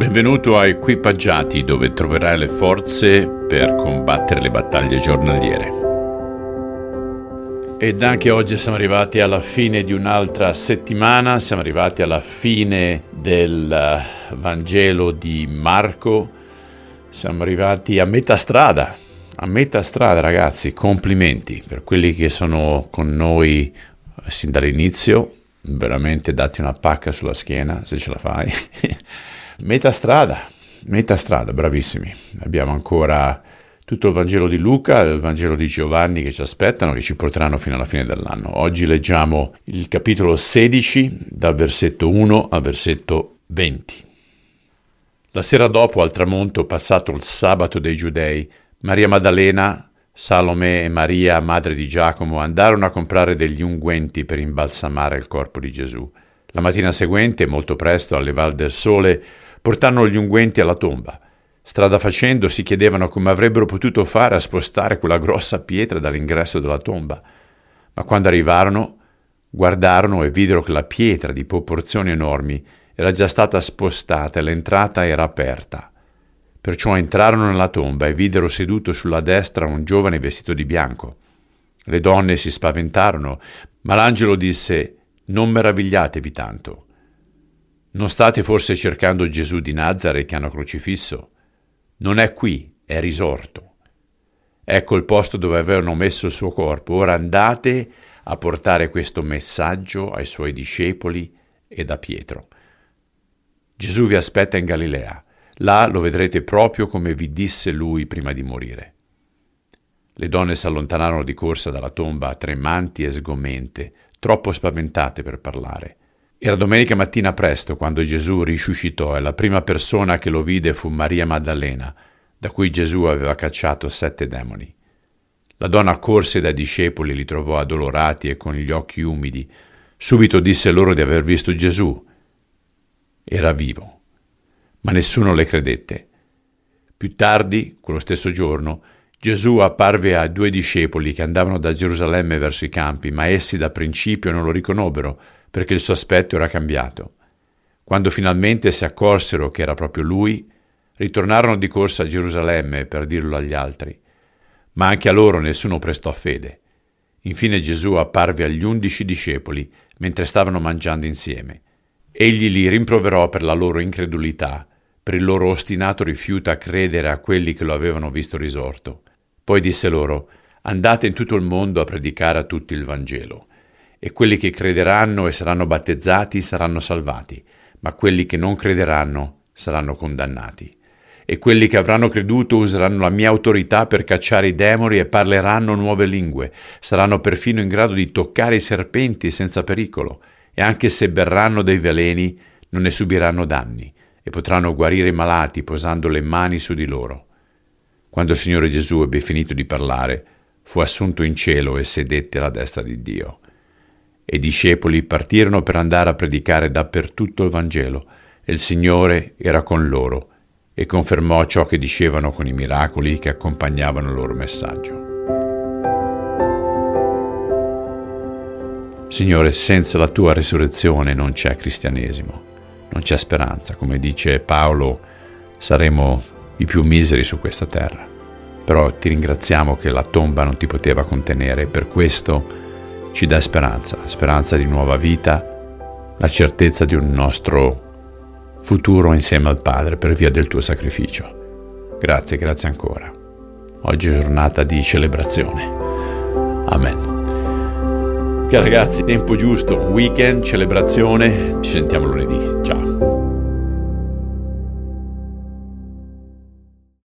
Benvenuto a Equipaggiati dove troverai le forze per combattere le battaglie giornaliere. Ed anche oggi siamo arrivati alla fine di un'altra settimana, siamo arrivati alla fine del eh, Vangelo di Marco, siamo arrivati a metà strada, a metà strada ragazzi, complimenti per quelli che sono con noi sin dall'inizio, veramente dati una pacca sulla schiena se ce la fai. Metà strada, metà strada, bravissimi. Abbiamo ancora tutto il Vangelo di Luca il Vangelo di Giovanni che ci aspettano, che ci porteranno fino alla fine dell'anno. Oggi leggiamo il capitolo 16, dal versetto 1 al versetto 20. La sera dopo, al tramonto, passato il sabato dei Giudei, Maria Maddalena, Salome e Maria, madre di Giacomo, andarono a comprare degli unguenti per imbalsamare il corpo di Gesù. La mattina seguente, molto presto, alle val del sole, portarono gli unguenti alla tomba. Strada facendo si chiedevano come avrebbero potuto fare a spostare quella grossa pietra dall'ingresso della tomba. Ma quando arrivarono, guardarono e videro che la pietra di proporzioni enormi era già stata spostata e l'entrata era aperta. Perciò entrarono nella tomba e videro seduto sulla destra un giovane vestito di bianco. Le donne si spaventarono, ma l'angelo disse Non meravigliatevi tanto non state forse cercando Gesù di Nazare che hanno crocifisso? Non è qui, è risorto. Ecco il posto dove avevano messo il suo corpo. Ora andate a portare questo messaggio ai suoi discepoli e da Pietro. Gesù vi aspetta in Galilea. Là lo vedrete proprio come vi disse lui prima di morire. Le donne si allontanarono di corsa dalla tomba, tremanti e sgomente, troppo spaventate per parlare. Era domenica mattina presto quando Gesù risuscitò e la prima persona che lo vide fu Maria Maddalena, da cui Gesù aveva cacciato sette demoni. La donna corse dai discepoli, li trovò addolorati e con gli occhi umidi. Subito disse loro di aver visto Gesù. Era vivo, ma nessuno le credette. Più tardi, quello stesso giorno, Gesù apparve ai due discepoli che andavano da Gerusalemme verso i campi, ma essi da principio non lo riconobbero perché il suo aspetto era cambiato. Quando finalmente si accorsero che era proprio lui, ritornarono di corsa a Gerusalemme per dirlo agli altri, ma anche a loro nessuno prestò fede. Infine Gesù apparve agli undici discepoli mentre stavano mangiando insieme. Egli li rimproverò per la loro incredulità, per il loro ostinato rifiuto a credere a quelli che lo avevano visto risorto. Poi disse loro, andate in tutto il mondo a predicare a tutti il Vangelo e quelli che crederanno e saranno battezzati saranno salvati, ma quelli che non crederanno saranno condannati. E quelli che avranno creduto useranno la mia autorità per cacciare i demoni e parleranno nuove lingue, saranno perfino in grado di toccare i serpenti senza pericolo, e anche se berranno dei veleni non ne subiranno danni, e potranno guarire i malati posando le mani su di loro. Quando il Signore Gesù ebbe finito di parlare, fu assunto in cielo e sedette alla destra di Dio e i discepoli partirono per andare a predicare dappertutto il Vangelo, e il Signore era con loro e confermò ciò che dicevano con i miracoli che accompagnavano il loro messaggio. Signore, senza la tua risurrezione non c'è cristianesimo, non c'è speranza. Come dice Paolo, saremo i più miseri su questa terra. Però ti ringraziamo che la tomba non ti poteva contenere e per questo ci dà speranza, speranza di nuova vita, la certezza di un nostro futuro insieme al Padre per via del tuo sacrificio. Grazie, grazie ancora. Oggi è giornata di celebrazione. Amen. Che ragazzi, tempo giusto, weekend, celebrazione, ci sentiamo lunedì.